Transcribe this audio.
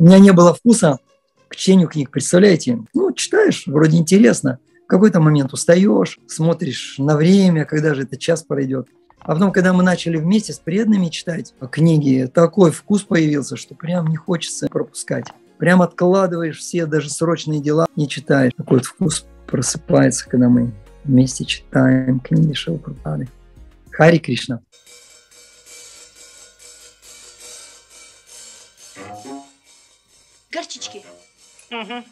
У меня не было вкуса к чтению книг, представляете? Ну, читаешь, вроде интересно. В какой-то момент устаешь, смотришь на время, когда же этот час пройдет. А потом, когда мы начали вместе с преданными читать книги, такой вкус появился, что прям не хочется пропускать. Прям откладываешь все даже срочные дела, не читаешь. Такой вот вкус просыпается, когда мы вместе читаем книги Шилпрапады. Хари Кришна. Горчички. Угу.